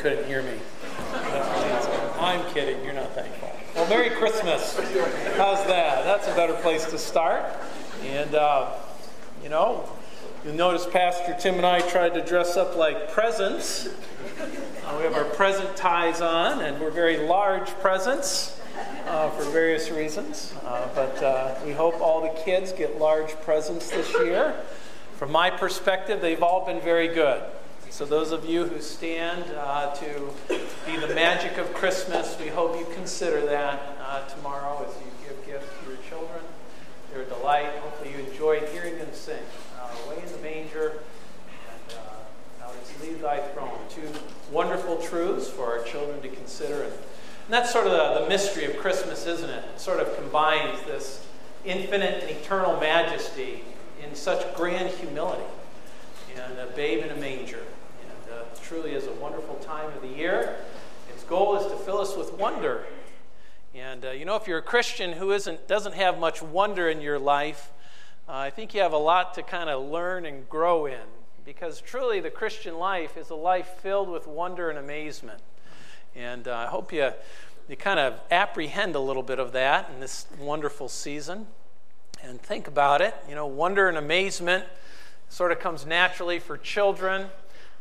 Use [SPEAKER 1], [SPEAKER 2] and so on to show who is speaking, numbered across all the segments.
[SPEAKER 1] couldn't hear me. I'm kidding, you're not thankful. Well, Merry Christmas. How's that? That's a better place to start. And, uh, you know, you'll notice Pastor Tim and I tried to dress up like presents. Uh, we have our present ties on, and we're very large presents uh, for various reasons. Uh, but uh, we hope all the kids get large presents this year. From my perspective, they've all been very good. So, those of you who stand uh, to be the magic of Christmas, we hope you consider that uh, tomorrow as you give gifts to your children. They're a delight. Hopefully, you enjoyed hearing them sing. Uh, Away in the manger and Thou Didst Leave Thy Throne. Two wonderful truths for our children to consider. And, and that's sort of the, the mystery of Christmas, isn't it? It sort of combines this infinite and eternal majesty in such grand humility and a babe in a manger. Truly is a wonderful time of the year. Its goal is to fill us with wonder. And uh, you know, if you're a Christian who isn't, doesn't have much wonder in your life, uh, I think you have a lot to kind of learn and grow in. Because truly, the Christian life is a life filled with wonder and amazement. And uh, I hope you, you kind of apprehend a little bit of that in this wonderful season and think about it. You know, wonder and amazement sort of comes naturally for children,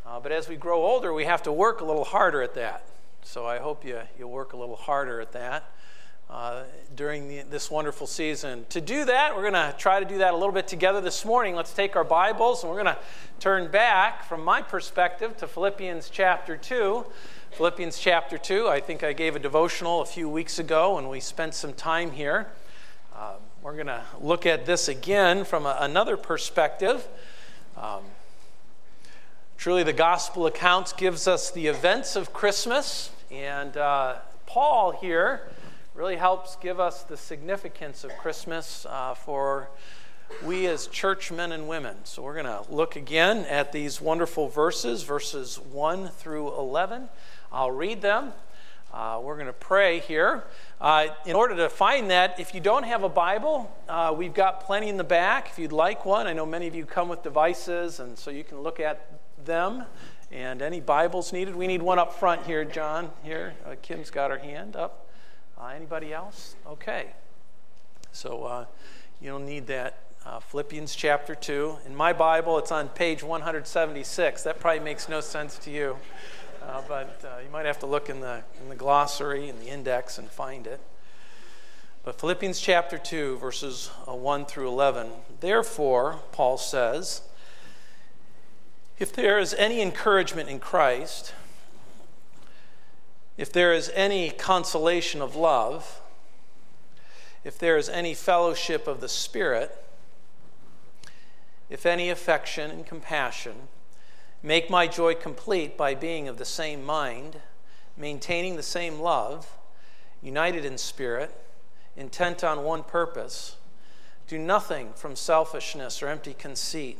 [SPEAKER 1] uh, but as we grow older, we have to work a little harder at that. So I hope you, you work a little harder at that uh, during the, this wonderful season. To do that, we're going to try to do that a little bit together this morning. Let's take our Bibles and we're going to turn back, from my perspective, to Philippians chapter 2. Philippians chapter 2. I think I gave a devotional a few weeks ago and we spent some time here. Um, we're going to look at this again from a, another perspective. Um, truly, the gospel accounts gives us the events of Christmas, and uh, Paul here really helps give us the significance of Christmas uh, for we as churchmen and women. So we're going to look again at these wonderful verses, verses 1 through 11. I'll read them. Uh, we're going to pray here. Uh, in order to find that, if you don't have a Bible, uh, we've got plenty in the back. If you'd like one, I know many of you come with devices, and so you can look at them. And any Bibles needed? We need one up front here, John. Here, uh, Kim's got her hand up. Uh, anybody else? Okay. So uh, you don't need that. Philippians chapter 2. In my Bible, it's on page 176. That probably makes no sense to you. Uh, but uh, you might have to look in the, in the glossary and the index and find it. But Philippians chapter 2, verses uh, 1 through 11. Therefore, Paul says, if there is any encouragement in Christ, if there is any consolation of love, if there is any fellowship of the Spirit, if any affection and compassion, Make my joy complete by being of the same mind, maintaining the same love, united in spirit, intent on one purpose. Do nothing from selfishness or empty conceit,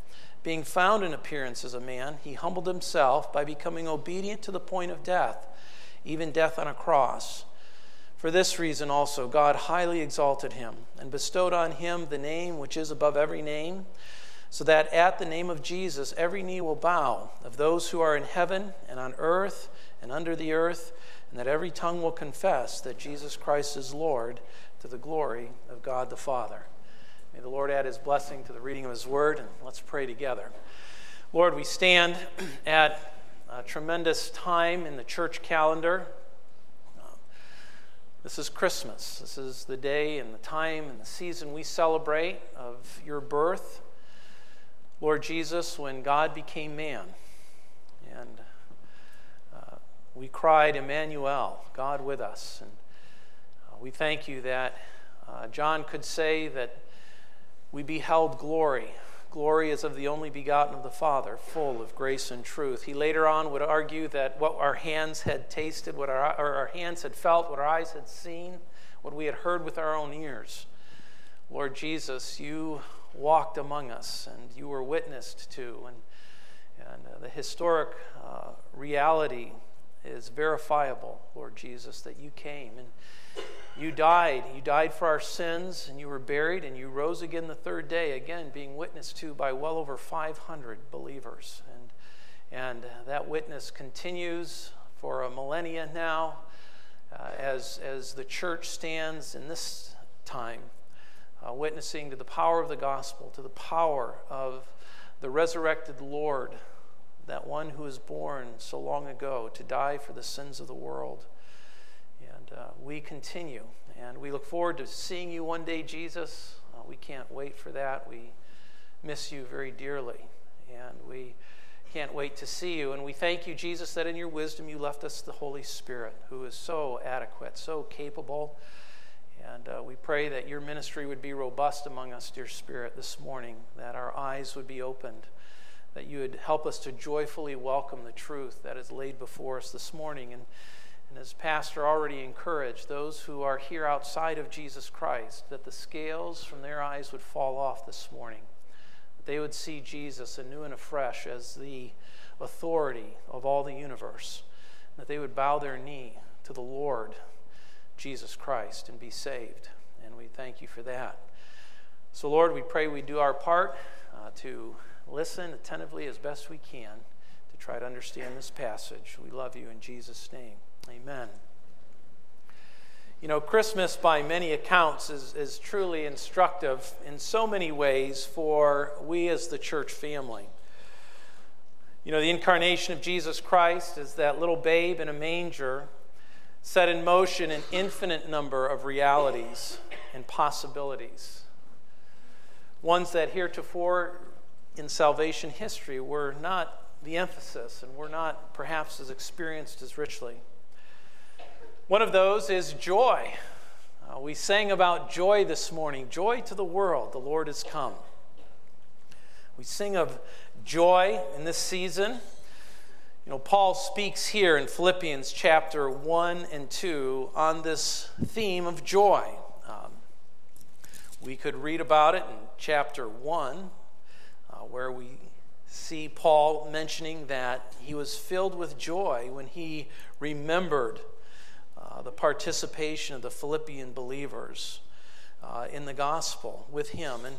[SPEAKER 1] Being found in appearance as a man, he humbled himself by becoming obedient to the point of death, even death on a cross. For this reason also, God highly exalted him and bestowed on him the name which is above every name so that at the name of Jesus every knee will bow of those who are in heaven and on earth and under the earth, and that every tongue will confess that Jesus Christ is Lord to the glory of God the Father. May the Lord add his blessing to the reading of his word, and let's pray together. Lord, we stand at a tremendous time in the church calendar. This is Christmas. This is the day and the time and the season we celebrate of your birth Lord Jesus, when God became man, and uh, we cried, Emmanuel, God with us. And uh, we thank you that uh, John could say that we beheld glory, glory as of the only begotten of the Father, full of grace and truth. He later on would argue that what our hands had tasted, what our, our hands had felt, what our eyes had seen, what we had heard with our own ears. Lord Jesus, you walked among us and you were witnessed to, and, and uh, the historic uh, reality is verifiable, Lord Jesus, that you came and you died. You died for our sins, and you were buried, and you rose again the third day, again being witnessed to by well over 500 believers. And, and that witness continues for a millennia now uh, as, as the church stands in this time, uh, witnessing to the power of the gospel, to the power of the resurrected Lord, that one who was born so long ago to die for the sins of the world And uh, we continue. And we look forward to seeing you one day, Jesus. Uh, we can't wait for that. We miss you very dearly. And we can't wait to see you. And we thank you, Jesus, that in your wisdom you left us the Holy Spirit, who is so adequate, so capable. And uh, we pray that your ministry would be robust among us, dear Spirit, this morning, that our eyes would be opened, that you would help us to joyfully welcome the truth that is laid before us this morning. And and as Pastor already encouraged, those who are here outside of Jesus Christ, that the scales from their eyes would fall off this morning. That they would see Jesus anew and afresh as the authority of all the universe. That they would bow their knee to the Lord Jesus Christ and be saved. And we thank you for that. So, Lord, we pray we do our part uh, to listen attentively as best we can to try to understand this passage. We love you in Jesus' name. Amen. You know, Christmas, by many accounts, is, is truly instructive in so many ways for we as the church family. You know, the incarnation of Jesus Christ is that little babe in a manger set in motion an infinite number of realities and possibilities. Ones that heretofore in salvation history were not the emphasis and were not perhaps as experienced as richly. One of those is joy. Uh, we sang about joy this morning. Joy to the world, the Lord has come. We sing of joy in this season. You know, Paul speaks here in Philippians chapter 1 and 2 on this theme of joy. Um, we could read about it in chapter 1, uh, where we see Paul mentioning that he was filled with joy when he remembered uh, the participation of the Philippian believers uh, in the gospel with him. And,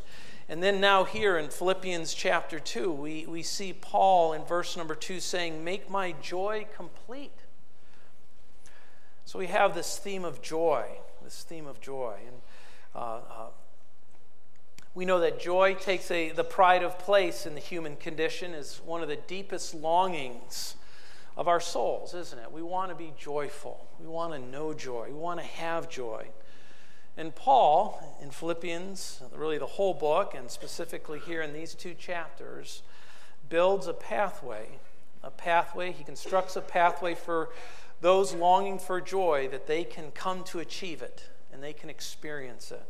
[SPEAKER 1] and then now, here in Philippians chapter 2, we, we see Paul in verse number 2 saying, Make my joy complete. So we have this theme of joy, this theme of joy. And uh, uh, we know that joy takes a, the pride of place in the human condition, is one of the deepest longings of our souls, isn't it? We want to be joyful. We want to know joy. We want to have joy. And Paul, in Philippians, really the whole book, and specifically here in these two chapters, builds a pathway. A pathway, he constructs a pathway for those longing for joy that they can come to achieve it and they can experience it.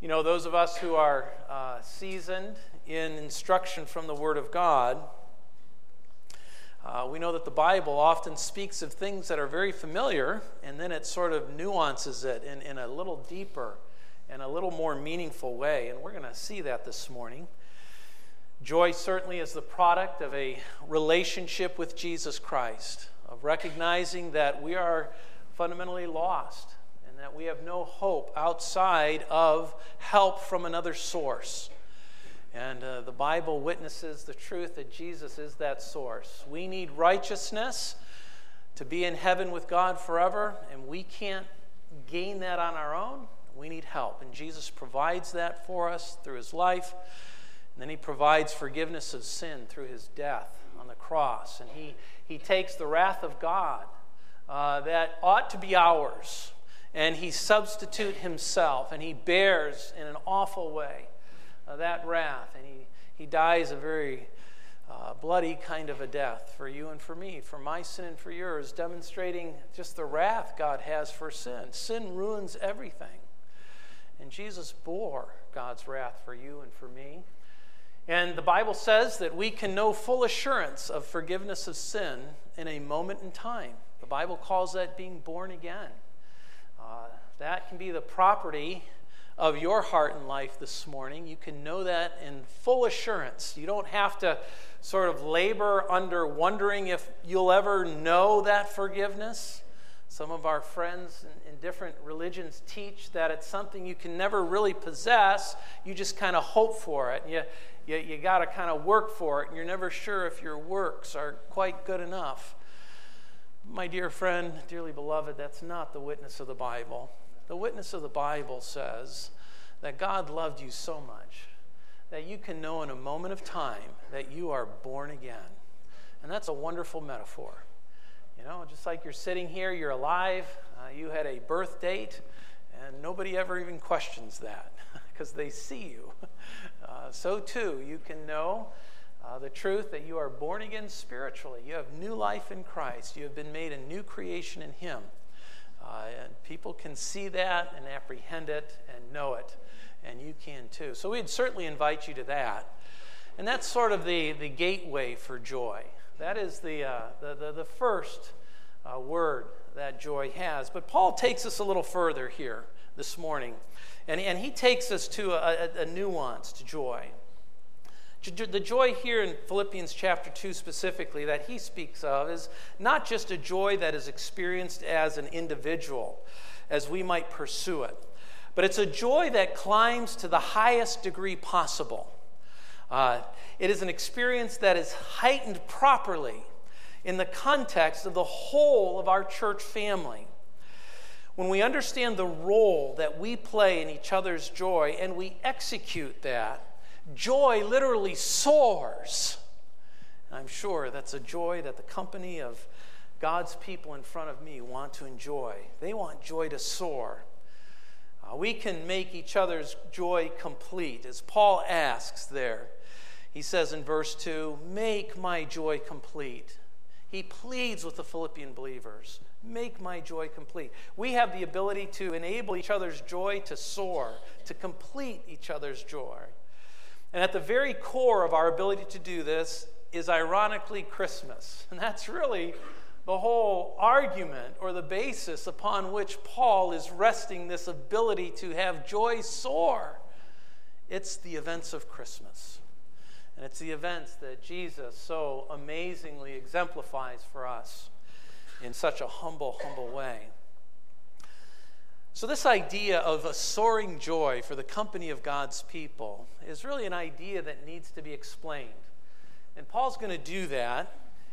[SPEAKER 1] You know, those of us who are uh, seasoned in instruction from the Word of God, uh, we know that the Bible often speaks of things that are very familiar, and then it sort of nuances it in, in a little deeper and a little more meaningful way. And we're going to see that this morning. Joy certainly is the product of a relationship with Jesus Christ, of recognizing that we are fundamentally lost that we have no hope outside of help from another source. And uh, the Bible witnesses the truth that Jesus is that source. We need righteousness to be in heaven with God forever, and we can't gain that on our own. We need help. And Jesus provides that for us through his life. And then he provides forgiveness of sin through his death on the cross. And he, he takes the wrath of God uh, that ought to be ours, and he substitute himself, and he bears in an awful way uh, that wrath, and he, he dies a very uh, bloody kind of a death for you and for me, for my sin and for yours, demonstrating just the wrath God has for sin. Sin ruins everything. And Jesus bore God's wrath for you and for me. And the Bible says that we can know full assurance of forgiveness of sin in a moment in time. The Bible calls that being born again. Uh, that can be the property of your heart and life this morning. You can know that in full assurance. You don't have to sort of labor under wondering if you'll ever know that forgiveness. Some of our friends in, in different religions teach that it's something you can never really possess. You just kind of hope for it. You, you, you got to kind of work for it, and you're never sure if your works are quite good enough. My dear friend, dearly beloved, that's not the witness of the Bible. The witness of the Bible says that God loved you so much that you can know in a moment of time that you are born again. And that's a wonderful metaphor. You know, just like you're sitting here, you're alive, uh, you had a birth date, and nobody ever even questions that because they see you. Uh, so too, you can know uh, the truth that you are born again spiritually. You have new life in Christ. You have been made a new creation in Him. Uh, and people can see that and apprehend it and know it, and you can too. So we'd certainly invite you to that. And that's sort of the, the gateway for joy. That is the, uh, the, the, the, first uh, word that joy has. But Paul takes us a little further here this morning. And, and he takes us to a, a, a nuanced joy. The joy here in Philippians chapter 2 specifically that he speaks of is not just a joy that is experienced as an individual, as we might pursue it, but it's a joy that climbs to the highest degree possible. Uh, it is an experience that is heightened properly in the context of the whole of our church family. When we understand the role that we play in each other's joy and we execute that, joy literally soars. And I'm sure that's a joy that the company of God's people in front of me want to enjoy. They want joy to soar. Uh, we can make each other's joy complete, as Paul asks there. He says in verse 2 Make my joy complete. He pleads with the Philippian believers Make my joy complete. We have the ability to enable each other's joy to soar, to complete each other's joy. And at the very core of our ability to do this is ironically Christmas. And that's really the whole argument or the basis upon which Paul is resting this ability to have joy soar. It's the events of Christmas. And it's the events that Jesus so amazingly exemplifies for us in such a humble, humble way. So, this idea of a soaring joy for the company of God's people is really an idea that needs to be explained. And Paul's going to do that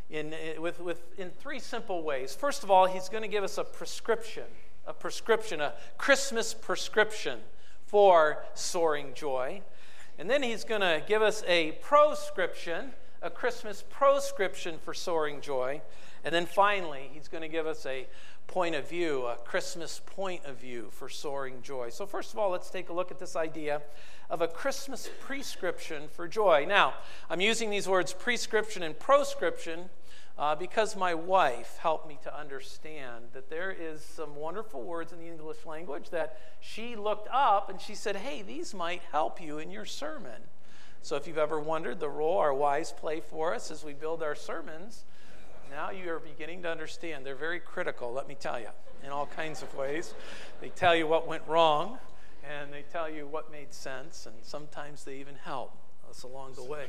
[SPEAKER 1] in, eh, with, with, in three simple ways. First of all, he's going to give us a prescription, a prescription, a Christmas prescription for soaring joy. And then he's going to give us a proscription, a Christmas proscription for soaring joy. And then finally, he's going to give us a point of view, a Christmas point of view for soaring joy. So, first of all, let's take a look at this idea of a Christmas prescription for joy. Now, I'm using these words prescription and proscription uh, because my wife helped me to understand that there is some wonderful words in the English language that she looked up and she said, hey, these might help you in your sermon. So, if you've ever wondered the role our wives play for us as we build our sermons, now you are beginning to understand. They're very critical, let me tell you, in all kinds of ways. They tell you what went wrong, and they tell you what made sense, and sometimes they even help us along the way.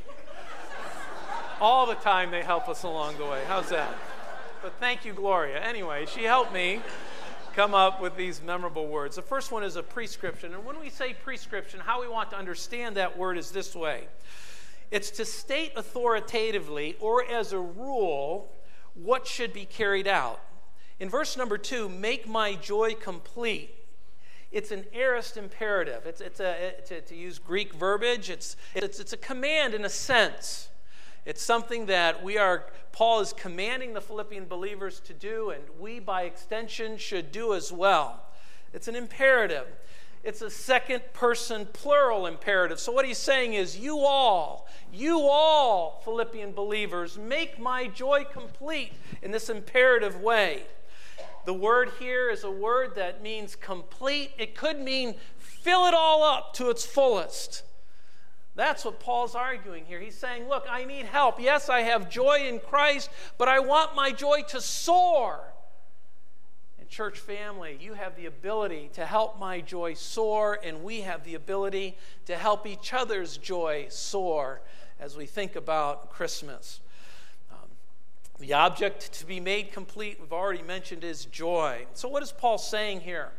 [SPEAKER 1] all the time they help us along the way. How's that? But thank you, Gloria. Anyway, she helped me come up with these memorable words. The first one is a prescription. And when we say prescription, how we want to understand that word is this way it's to state authoritatively or as a rule what should be carried out. In verse number two, make my joy complete. It's an aorist imperative. It's, it's a, to, to use Greek verbiage, it's, it's, it's a command in a sense. It's something that we are, Paul is commanding the Philippian believers to do, and we by extension should do as well. It's an imperative. It's a second person plural imperative. So, what he's saying is, you all, you all, Philippian believers, make my joy complete in this imperative way. The word here is a word that means complete. It could mean fill it all up to its fullest. That's what Paul's arguing here. He's saying, Look, I need help. Yes, I have joy in Christ, but I want my joy to soar. Church family, you have the ability to help my joy soar, and we have the ability to help each other's joy soar as we think about Christmas. Um, the object to be made complete, we've already mentioned, is joy. So, what is Paul saying here?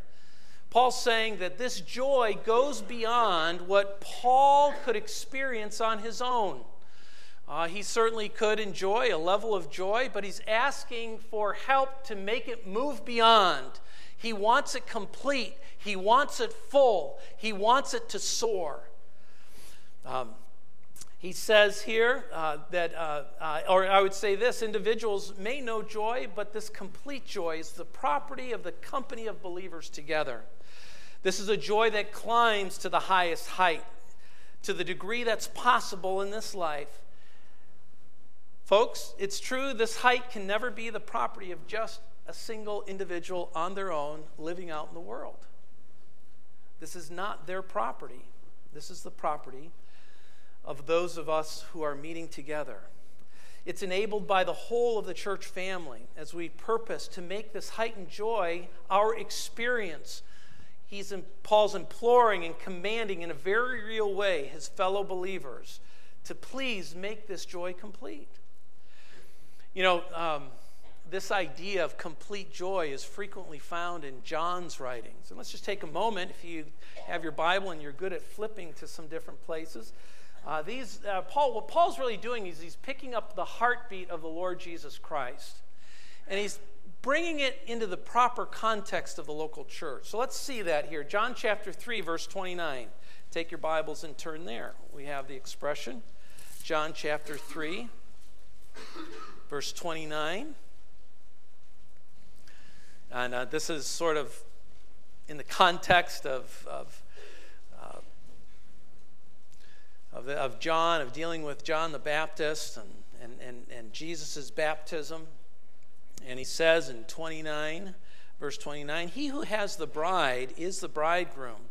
[SPEAKER 1] Paul's saying that this joy goes beyond what Paul could experience on his own. Uh, he certainly could enjoy a level of joy, but he's asking for help to make it move beyond. He wants it complete, he wants it full, he wants it to soar. Um, he says here uh, that, uh, uh, or I would say this individuals may know joy, but this complete joy is the property of the company of believers together. This is a joy that climbs to the highest height, to the degree that's possible in this life. Folks, it's true this height can never be the property of just a single individual on their own living out in the world. This is not their property. This is the property of those of us who are meeting together. It's enabled by the whole of the church family as we purpose to make this heightened joy our experience he's in, Paul's imploring and commanding in a very real way his fellow believers to please make this joy complete. You know, um, this idea of complete joy is frequently found in John's writings. And let's just take a moment, if you have your Bible and you're good at flipping to some different places. Uh, these, uh, Paul, what Paul's really doing is he's picking up the heartbeat of the Lord Jesus Christ. And he's bringing it into the proper context of the local church. So let's see that here. John chapter 3, verse 29. Take your Bibles and turn there. We have the expression. John chapter 3, verse 29. And uh, this is sort of in the context of, of, uh, of, of, John, of dealing with John the Baptist and, and, and, and Jesus' baptism. And he says in 29, verse 29, He who has the bride is the bridegroom.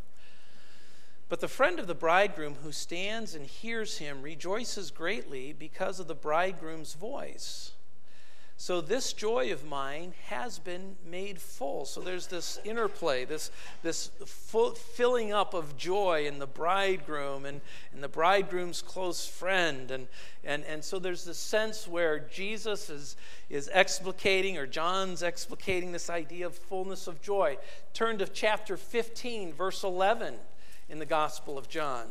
[SPEAKER 1] But the friend of the bridegroom who stands and hears him rejoices greatly because of the bridegroom's voice. So this joy of mine has been made full. So there's this interplay, this, this full, filling up of joy in the bridegroom and, and the bridegroom's close friend. And, and, and so there's this sense where Jesus is, is explicating, or John's explicating this idea of fullness of joy. Turn to chapter 15, verse 11 in the Gospel of John.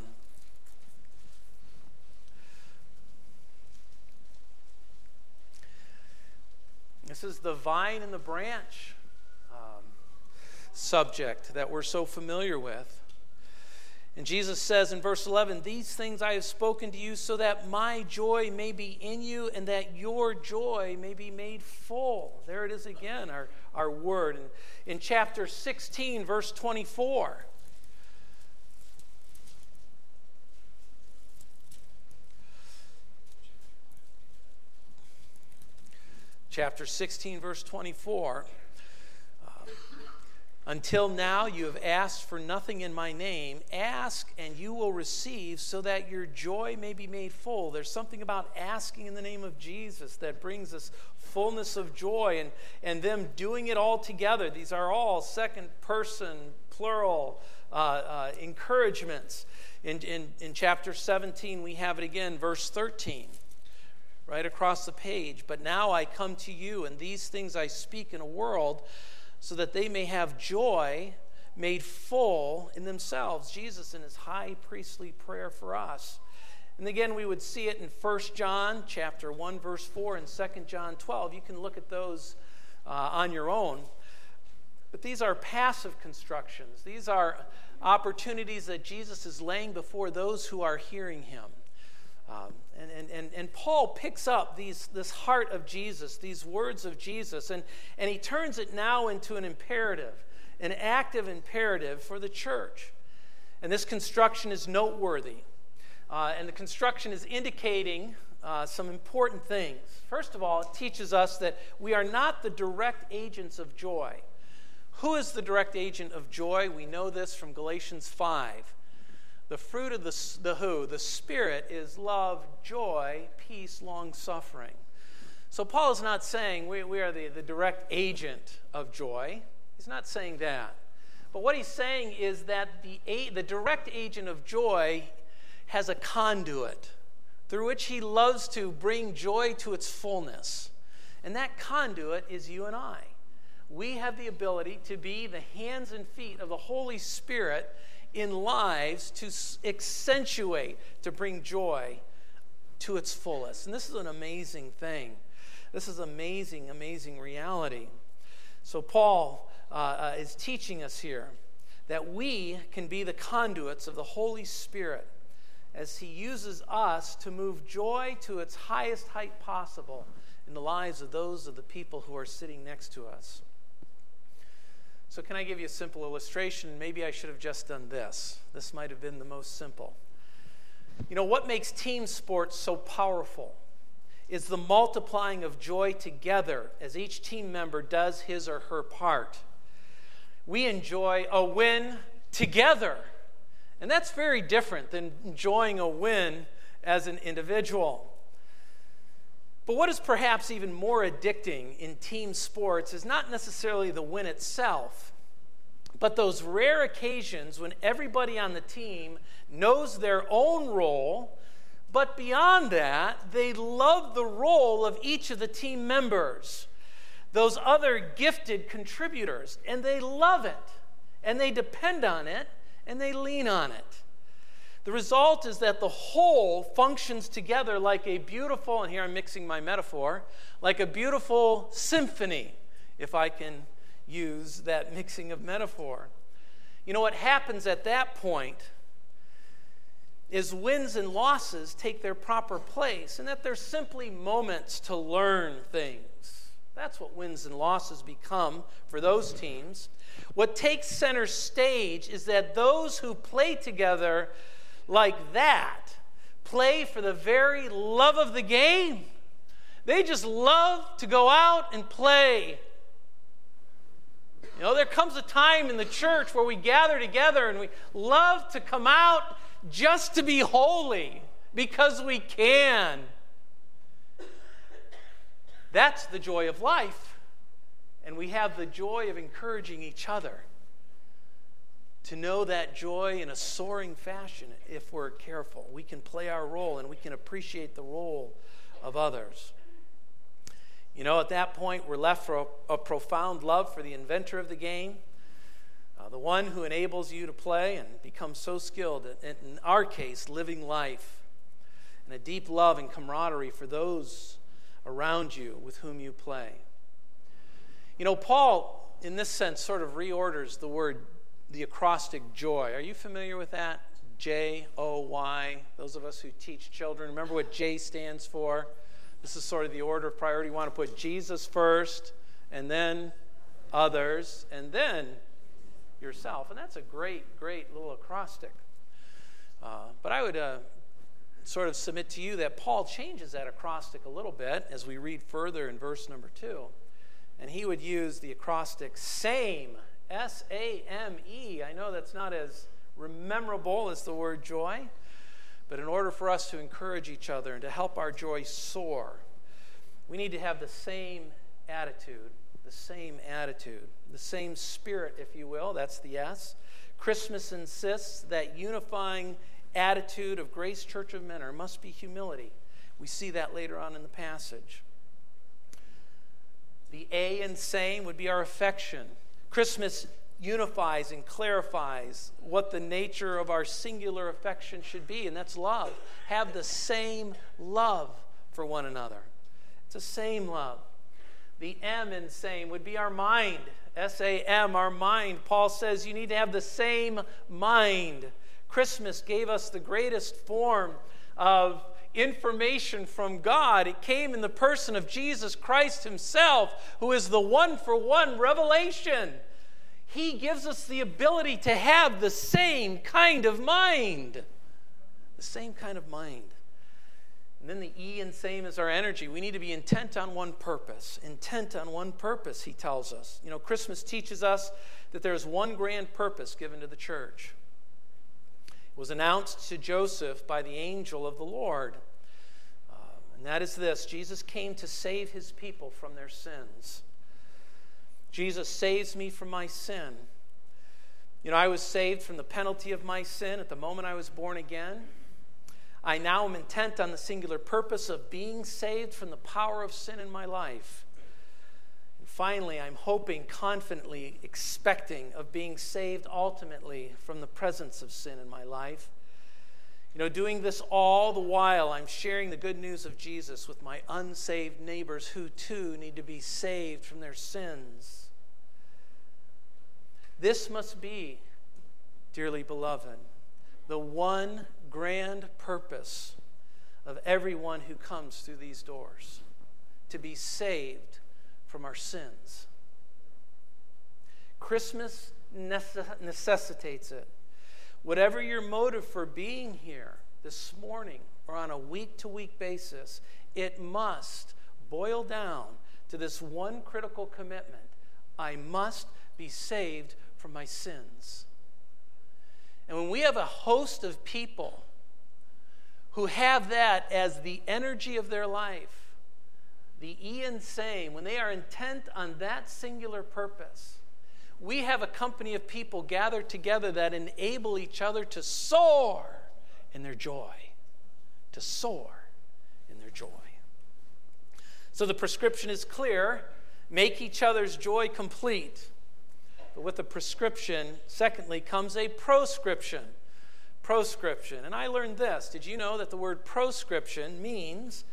[SPEAKER 1] This is the vine and the branch um, subject that we're so familiar with. And Jesus says in verse 11, These things I have spoken to you so that my joy may be in you and that your joy may be made full. There it is again, our, our word. In, in chapter 16, verse 24, chapter 16, verse 24. Uh, Until now, you have asked for nothing in my name. Ask, and you will receive, so that your joy may be made full. There's something about asking in the name of Jesus that brings us fullness of joy and, and them doing it all together. These are all second person, plural uh, uh, encouragements. In, in, in chapter 17, we have it again, verse 13 right across the page. But now I come to you, and these things I speak in a world so that they may have joy made full in themselves. Jesus in his high priestly prayer for us. And again, we would see it in 1 John chapter 1, verse 4, and 2 John 12. You can look at those uh, on your own. But these are passive constructions. These are opportunities that Jesus is laying before those who are hearing him. Um, and, and, and, and Paul picks up these, this heart of Jesus, these words of Jesus, and, and he turns it now into an imperative, an active imperative for the church. And this construction is noteworthy. Uh, and the construction is indicating uh, some important things. First of all, it teaches us that we are not the direct agents of joy. Who is the direct agent of joy? We know this from Galatians 5. The fruit of the, the who, the Spirit, is love, joy, peace, long suffering. So Paul is not saying we, we are the, the direct agent of joy. He's not saying that. But what he's saying is that the, the direct agent of joy has a conduit through which he loves to bring joy to its fullness. And that conduit is you and I. We have the ability to be the hands and feet of the Holy Spirit in lives to accentuate, to bring joy to its fullest. And this is an amazing thing. This is amazing, amazing reality. So, Paul uh, uh, is teaching us here that we can be the conduits of the Holy Spirit as He uses us to move joy to its highest height possible in the lives of those of the people who are sitting next to us. So, can I give you a simple illustration? Maybe I should have just done this. This might have been the most simple. You know, what makes team sports so powerful is the multiplying of joy together as each team member does his or her part. We enjoy a win together. And that's very different than enjoying a win as an individual. But what is perhaps even more addicting in team sports is not necessarily the win itself, but those rare occasions when everybody on the team knows their own role, but beyond that, they love the role of each of the team members, those other gifted contributors, and they love it, and they depend on it, and they lean on it. The result is that the whole functions together like a beautiful, and here I'm mixing my metaphor, like a beautiful symphony, if I can use that mixing of metaphor. You know what happens at that point is wins and losses take their proper place, and that they're simply moments to learn things. That's what wins and losses become for those teams. What takes center stage is that those who play together like that play for the very love of the game. They just love to go out and play. You know, there comes a time in the church where we gather together and we love to come out just to be holy because we can. That's the joy of life. And we have the joy of encouraging each other to know that joy in a soaring fashion if we're careful. We can play our role and we can appreciate the role of others. You know, at that point, we're left for a, a profound love for the inventor of the game, uh, the one who enables you to play and become so skilled, in, in our case, living life, and a deep love and camaraderie for those around you with whom you play. You know, Paul, in this sense, sort of reorders the word the acrostic joy. Are you familiar with that? J O Y. Those of us who teach children, remember what J stands for? This is sort of the order of priority. You want to put Jesus first, and then others, and then yourself. And that's a great, great little acrostic. Uh, but I would uh, sort of submit to you that Paul changes that acrostic a little bit as we read further in verse number two. And he would use the acrostic same S A M E. I know that's not as memorable as the word joy, but in order for us to encourage each other and to help our joy soar, we need to have the same attitude, the same attitude, the same spirit, if you will. That's the S. Christmas insists that unifying attitude of Grace Church of Mentor must be humility. We see that later on in the passage. The A in same would be our affection. Christmas unifies and clarifies what the nature of our singular affection should be, and that's love. Have the same love for one another. It's the same love. The M in same would be our mind. S A M, our mind. Paul says you need to have the same mind. Christmas gave us the greatest form of information from God. It came in the person of Jesus Christ Himself, who is the one for one revelation. He gives us the ability to have the same kind of mind. The same kind of mind. And then the E in same is our energy. We need to be intent on one purpose. Intent on one purpose, he tells us. You know, Christmas teaches us that there is one grand purpose given to the church. It was announced to Joseph by the angel of the Lord. And that is this Jesus came to save his people from their sins. Jesus saves me from my sin. You know, I was saved from the penalty of my sin at the moment I was born again. I now am intent on the singular purpose of being saved from the power of sin in my life. And finally, I'm hoping, confidently, expecting of being saved ultimately from the presence of sin in my life. You know, doing this all the while, I'm sharing the good news of Jesus with my unsaved neighbors who too need to be saved from their sins. This must be, dearly beloved, the one grand purpose of everyone who comes through these doors to be saved from our sins. Christmas necessitates it. Whatever your motive for being here this morning or on a week to week basis, it must boil down to this one critical commitment I must be saved from my sins. And when we have a host of people who have that as the energy of their life, the e and same, when they are intent on that singular purpose, we have a company of people gathered together that enable each other to soar in their joy. To soar in their joy. So the prescription is clear make each other's joy complete. But with the prescription, secondly, comes a proscription. Proscription. And I learned this. Did you know that the word proscription means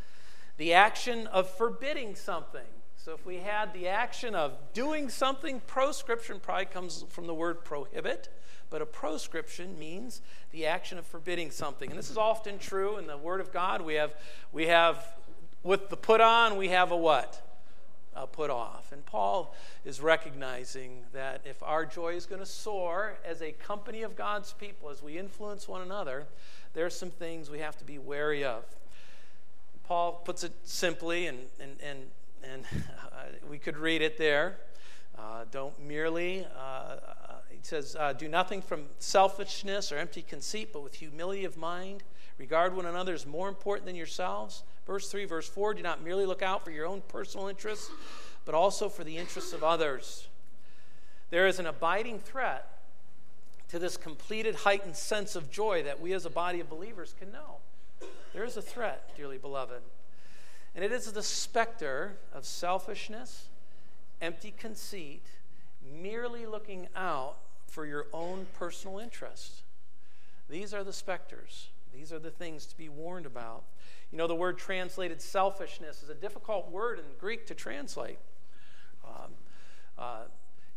[SPEAKER 1] the action of forbidding something? So if we had the action of doing something, proscription probably comes from the word prohibit. But a proscription means the action of forbidding something. And this is often true in the Word of God. We have, we have with the put on, we have a what? uh, put off. And Paul is recognizing that if our joy is going to soar as a company of God's people, as we influence one another, there are some things we have to be wary of. Paul puts it simply, and, and, and, and uh, we could read it there. Uh, don't merely, uh, he says, do nothing from selfishness or empty conceit, but with humility of mind. Regard one another as more important than yourselves. Verse 3, verse 4 do not merely look out for your own personal interests, but also for the interests of others. There is an abiding threat to this completed, heightened sense of joy that we as a body of believers can know. There is a threat, dearly beloved. And it is the specter of selfishness, empty conceit, merely looking out for your own personal interest. These are the specters. These are the things to be warned about. You know, the word translated selfishness is a difficult word in Greek to translate. Um, uh,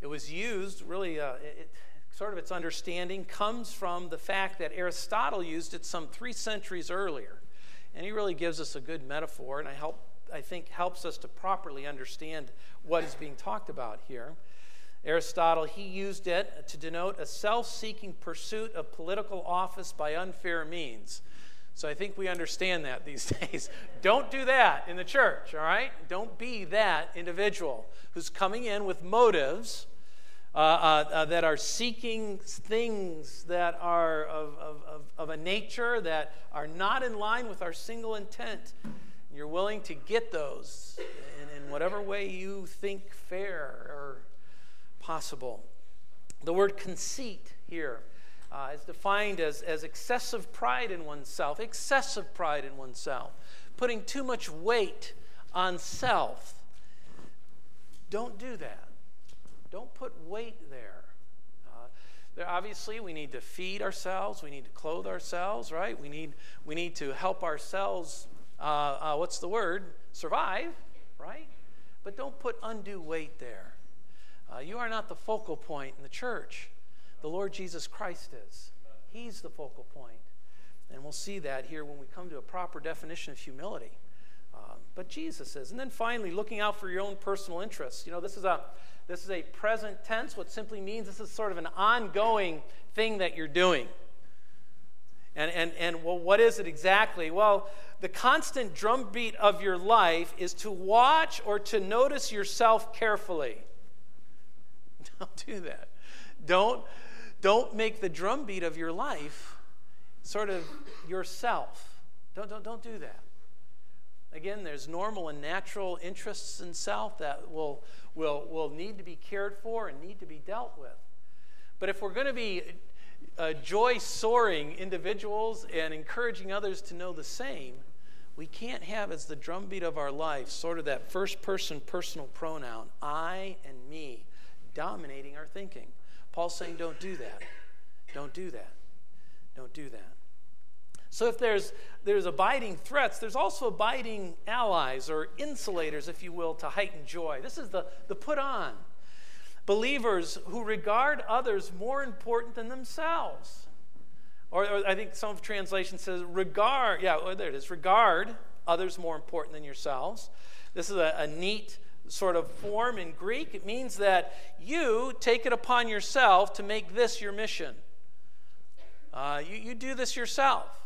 [SPEAKER 1] it was used, really, uh, it, sort of its understanding comes from the fact that Aristotle used it some three centuries earlier. And he really gives us a good metaphor, and I, help, I think helps us to properly understand what is being talked about here. Aristotle, he used it to denote a self seeking pursuit of political office by unfair means. So I think we understand that these days. Don't do that in the church, all right? Don't be that individual who's coming in with motives uh, uh, uh, that are seeking things that are of, of, of, a nature that are not in line with our single intent. You're willing to get those in, in whatever way you think fair or possible. The word conceit here uh, is defined as, as excessive pride in oneself, excessive pride in oneself, putting too much weight on self. Don't do that. Don't put weight there. Uh, there. Obviously, we need to feed ourselves. We need to clothe ourselves, right? We need, we need to help ourselves, uh, uh what's the word? Survive, right? But don't put undue weight there. Uh, you are not the focal point in the church. The Lord Jesus Christ is. He's the focal point. And we'll see that here when we come to a proper definition of humility. Um, but Jesus is. And then finally, looking out for your own personal interests. You know, this is a this is a present tense, what simply means this is sort of an ongoing thing that you're doing. And, and, and well, what is it exactly? Well, the constant drumbeat of your life is to watch or to notice yourself carefully. Don't do that. Don't, don't make the drumbeat of your life sort of yourself. Don't, don't, don't do that. Again, there's normal and natural interests in self that will, will, will need to be cared for and need to be dealt with. But if we're going to be uh, joy soaring individuals and encouraging others to know the same, we can't have as the drumbeat of our life sort of that first person personal pronoun, I and me, dominating our thinking. Paul's saying, don't do that. Don't do that. Don't do that. So if there's there's abiding threats, there's also abiding allies or insulators, if you will, to heighten joy. This is the, the put on. Believers who regard others more important than themselves. Or, or I think some translation says regard, yeah, oh, there it is, regard others more important than yourselves. This is a, a neat sort of form in Greek. It means that you take it upon yourself to make this your mission. Uh, you, you do this yourself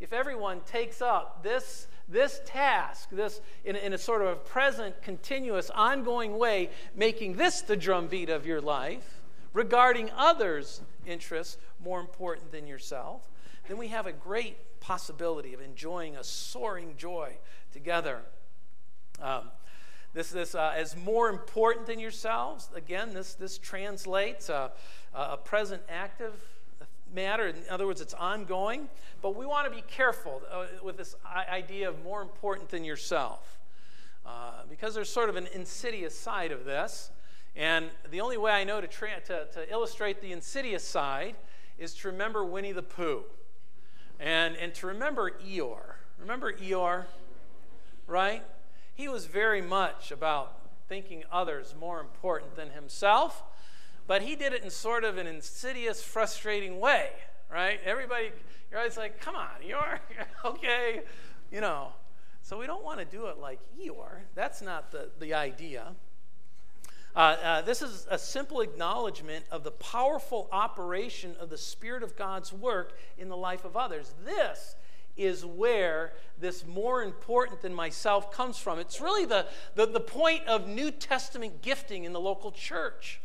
[SPEAKER 1] if everyone takes up this, this task, this in, in a sort of a present, continuous, ongoing way, making this the drumbeat of your life, regarding others' interests more important than yourself, then we have a great possibility of enjoying a soaring joy together. Um, this, this uh, is more important than yourselves. Again, this, this translates uh, a present active matter. In other words, it's ongoing. But we want to be careful uh, with this idea of more important than yourself. Uh, because there's sort of an insidious side of this. And the only way I know to, tra- to, to, illustrate the insidious side is to remember Winnie the Pooh and, and to remember Eeyore. Remember Eeyore? Right? He was very much about thinking others more important than himself but he did it in sort of an insidious, frustrating way, right? Everybody, you're always like, come on, you're okay, you know. So we don't want to do it like Eeyore. That's not the, the idea. Uh, uh, this is a simple acknowledgement of the powerful operation of the Spirit of God's work in the life of others. This is where this more important than myself comes from. It's really the, the, the point of New Testament gifting in the local church.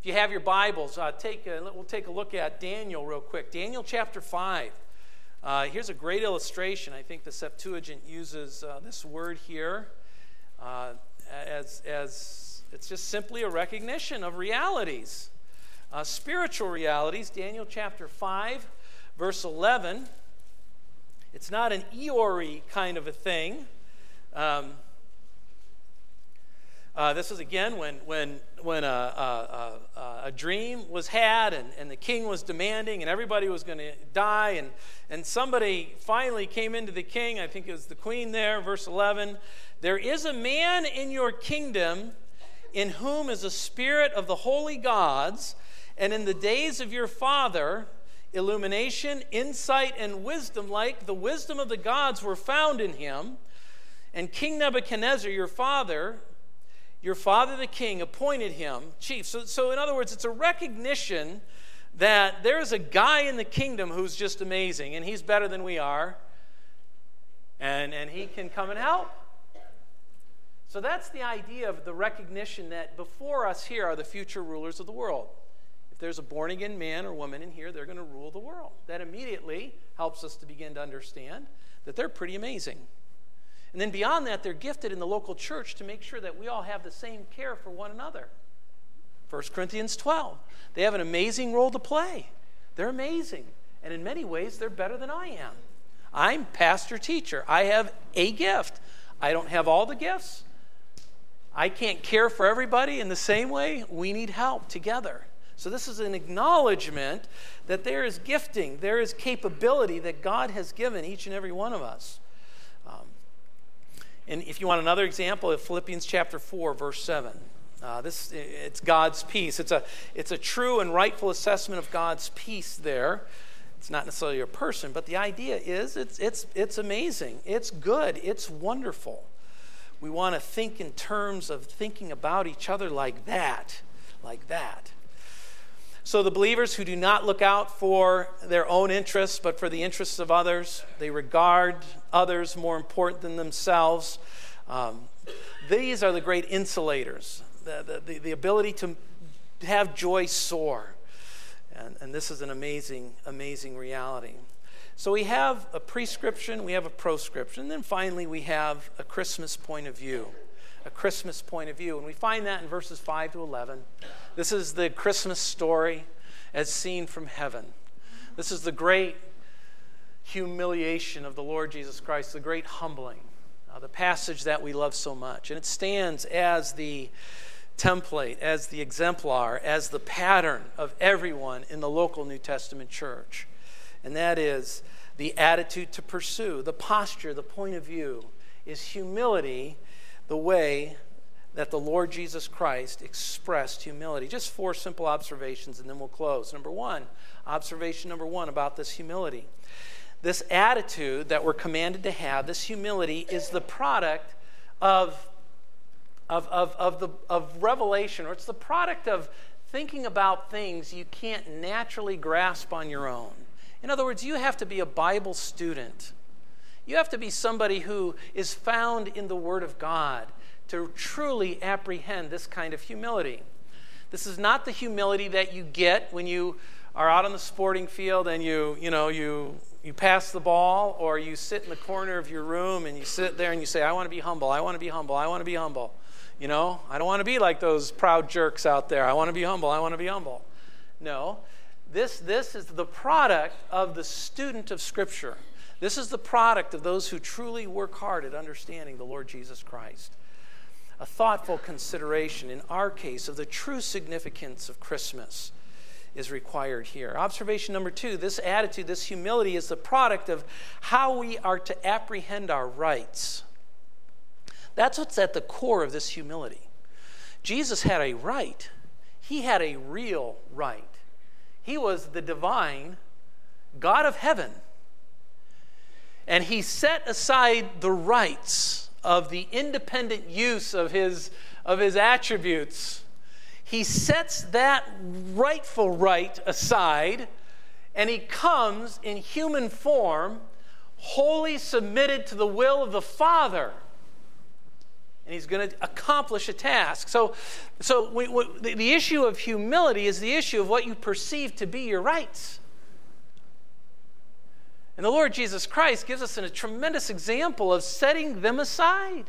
[SPEAKER 1] If you have your Bibles, uh, take a, we'll take a look at Daniel real quick. Daniel chapter 5. Uh, here's a great illustration. I think the Septuagint uses uh, this word here uh, as, as it's just simply a recognition of realities, uh, spiritual realities. Daniel chapter 5, verse 11. It's not an Eeyore kind of a thing. Um, uh, this is again when, when, when a, a, a, a, dream was had and, and the king was demanding and everybody was going to die. And, and somebody finally came into the king, I think it was the queen there, verse 11. There is a man in your kingdom in whom is a spirit of the holy gods, and in the days of your father, illumination, insight, and wisdom, like the wisdom of the gods, were found in him. And King Nebuchadnezzar, your father, your father the king appointed him chief. So, so, in other words, it's a recognition that there's a guy in the kingdom who's just amazing, and he's better than we are, and, and he can come and help. So that's the idea of the recognition that before us here are the future rulers of the world. If there's a born again man or woman in here, they're going to rule the world. That immediately helps us to begin to understand that they're pretty amazing. And then beyond that, they're gifted in the local church to make sure that we all have the same care for one another. 1 Corinthians 12. They have an amazing role to play. They're amazing. And in many ways, they're better than I am. I'm pastor teacher. I have a gift. I don't have all the gifts. I can't care for everybody in the same way. We need help together. So, this is an acknowledgement that there is gifting, there is capability that God has given each and every one of us. And if you want another example Philippians chapter 4, verse 7. Uh, this it's God's peace. It's a it's a true and rightful assessment of God's peace there. It's not necessarily a person, but the idea is it's it's it's amazing. It's good. It's wonderful. We want to think in terms of thinking about each other like that, like that. So the believers who do not look out for their own interests, but for the interests of others, they regard others more important than themselves. Um, these are the great insulators, the, the, the ability to have joy soar. And, and this is an amazing, amazing reality. So we have a prescription, we have a proscription, and then finally we have a Christmas point of view a Christmas point of view. And we find that in verses 5 to 11. This is the Christmas story as seen from heaven. This is the great humiliation of the Lord Jesus Christ, the great humbling, uh, the passage that we love so much. And it stands as the template, as the exemplar, as the pattern of everyone in the local New Testament church. And that is the attitude to pursue, the posture, the point of view is humility the way that the Lord Jesus Christ expressed humility. Just four simple observations, and then we'll close. Number one, observation number one about this humility. This attitude that we're commanded to have, this humility, is the product of, of, of, of, the, of revelation, or it's the product of thinking about things you can't naturally grasp on your own. In other words, you have to be a Bible student you have to be somebody who is found in the Word of God to truly apprehend this kind of humility. This is not the humility that you get when you are out on the sporting field and you, you know, you, you pass the ball or you sit in the corner of your room and you sit there and you say, I want to be humble, I want to be humble, I want to be humble. You know, I don't want to be like those proud jerks out there. I want to be humble, I want to be humble. No, this, this is the product of the student of Scripture. This is the product of those who truly work hard at understanding the Lord Jesus Christ. A thoughtful consideration, in our case, of the true significance of Christmas is required here. Observation number two this attitude, this humility, is the product of how we are to apprehend our rights. That's what's at the core of this humility. Jesus had a right, he had a real right. He was the divine God of heaven and he set aside the rights of the independent use of his, of his attributes. He sets that rightful right aside, and he comes in human form, wholly submitted to the will of the Father. And he's going to accomplish a task. So, so we, we, the, the issue of humility is the issue of what you perceive to be your rights. And the Lord Jesus Christ gives us a tremendous example of setting them aside.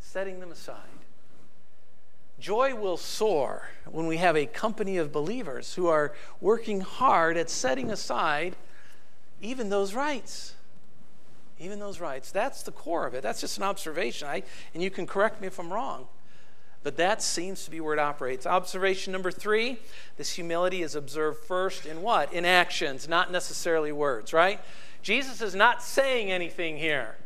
[SPEAKER 1] Setting them aside. Joy will soar when we have a company of believers who are working hard at setting aside even those rights. Even those rights. That's the core of it. That's just an observation. I, and you can correct me if I'm wrong. But that seems to be where it operates. Observation number three this humility is observed first in what? In actions, not necessarily words, right? Jesus is not saying anything here.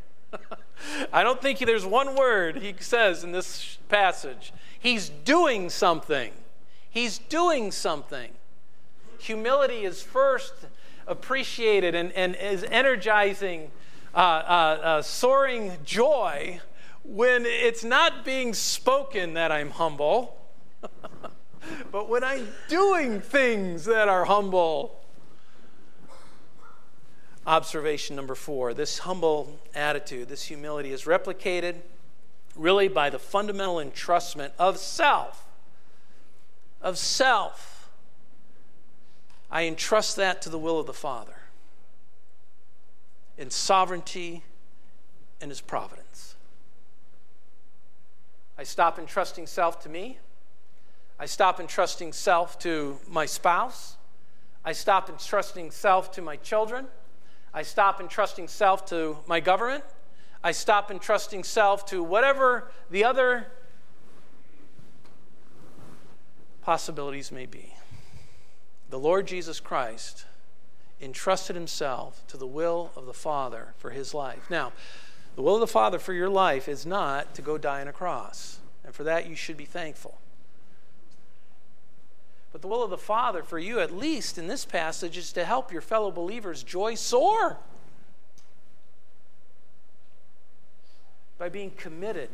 [SPEAKER 1] I don't think there's one word he says in this passage. He's doing something. He's doing something. Humility is first appreciated and, and is energizing, uh, uh, uh, soaring joy when it's not being spoken that I'm humble, but when I'm doing things that are humble. Observation number four this humble attitude, this humility is replicated really by the fundamental entrustment of self. Of self. I entrust that to the will of the Father in sovereignty and his providence. I stop entrusting self to me. I stop entrusting self to my spouse. I stop entrusting self to my children. I stop entrusting self to my government. I stop entrusting self to whatever the other possibilities may be. The Lord Jesus Christ entrusted himself to the will of the Father for his life. Now, the will of the Father for your life is not to go die on a cross. And for that, you should be thankful. But the will of the Father for you, at least in this passage, is to help your fellow believers joy soar by being committed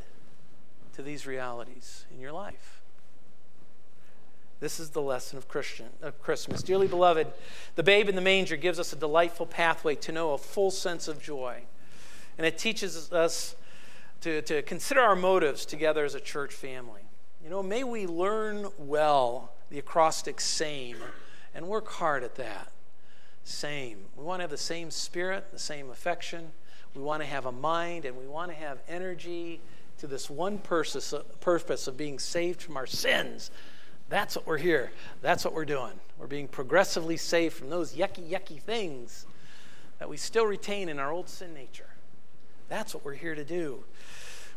[SPEAKER 1] to these realities in your life. This is the lesson of Christian of Christmas. Dearly beloved, the babe in the manger gives us a delightful pathway to know a full sense of joy. And it teaches us to, to consider our motives together as a church family. You know, may we learn well the acrostic same and work hard at that. Same. We want to have the same spirit, the same affection. We want to have a mind and we want to have energy to this one purpose, purpose of being saved from our sins. That's what we're here. That's what we're doing. We're being progressively saved from those yucky, yucky things that we still retain in our old sin nature. That's what we're here to do.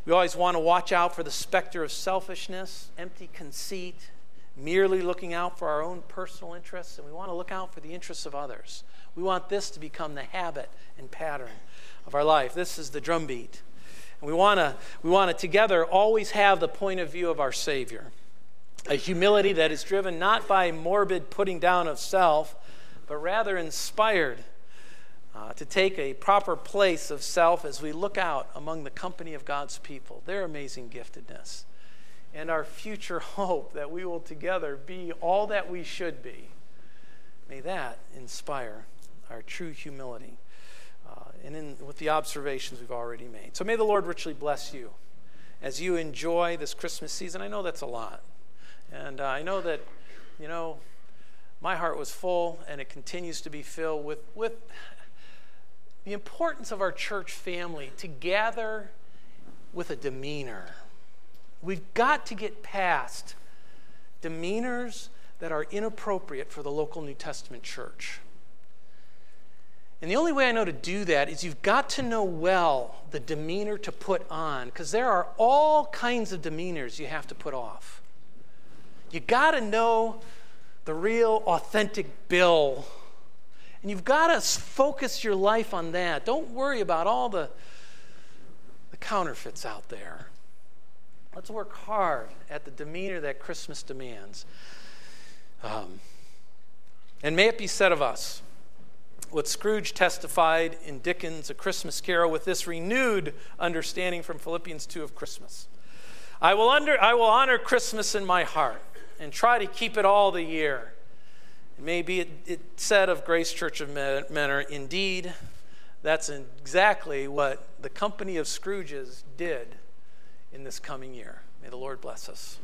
[SPEAKER 1] We always want to watch out for the specter of selfishness, empty conceit, merely looking out for our own personal interests, and we want to look out for the interests of others. We want this to become the habit and pattern of our life. This is the drumbeat. And we want to we want to together always have the point of view of our Savior. A humility that is driven not by morbid putting down of self, but rather inspired uh, to take a proper place of self as we look out among the company of God's people, their amazing giftedness, and our future hope that we will together be all that we should be. May that inspire our true humility uh, and in, with the observations we've already made. So may the Lord richly bless you as you enjoy this Christmas season. I know that's a lot. And uh, I know that, you know, my heart was full and it continues to be filled with, with the importance of our church family to gather with a demeanor. We've got to get past demeanors that are inappropriate for the local New Testament church. And the only way I know to do that is you've got to know well the demeanor to put on, because there are all kinds of demeanors you have to put off. You got to know the real, authentic Bill and you've got to focus your life on that. Don't worry about all the, the counterfeits out there. Let's work hard at the demeanor that Christmas demands. Um, and may it be said of us what Scrooge testified in Dickens' A Christmas Carol with this renewed understanding from Philippians 2 of Christmas. I will, under, I will honor Christmas in my heart and try to keep it all the year. Maybe it, it said of Grace Church of Mentor, indeed, that's exactly what the company of Scrooges did in this coming year. May the Lord bless us.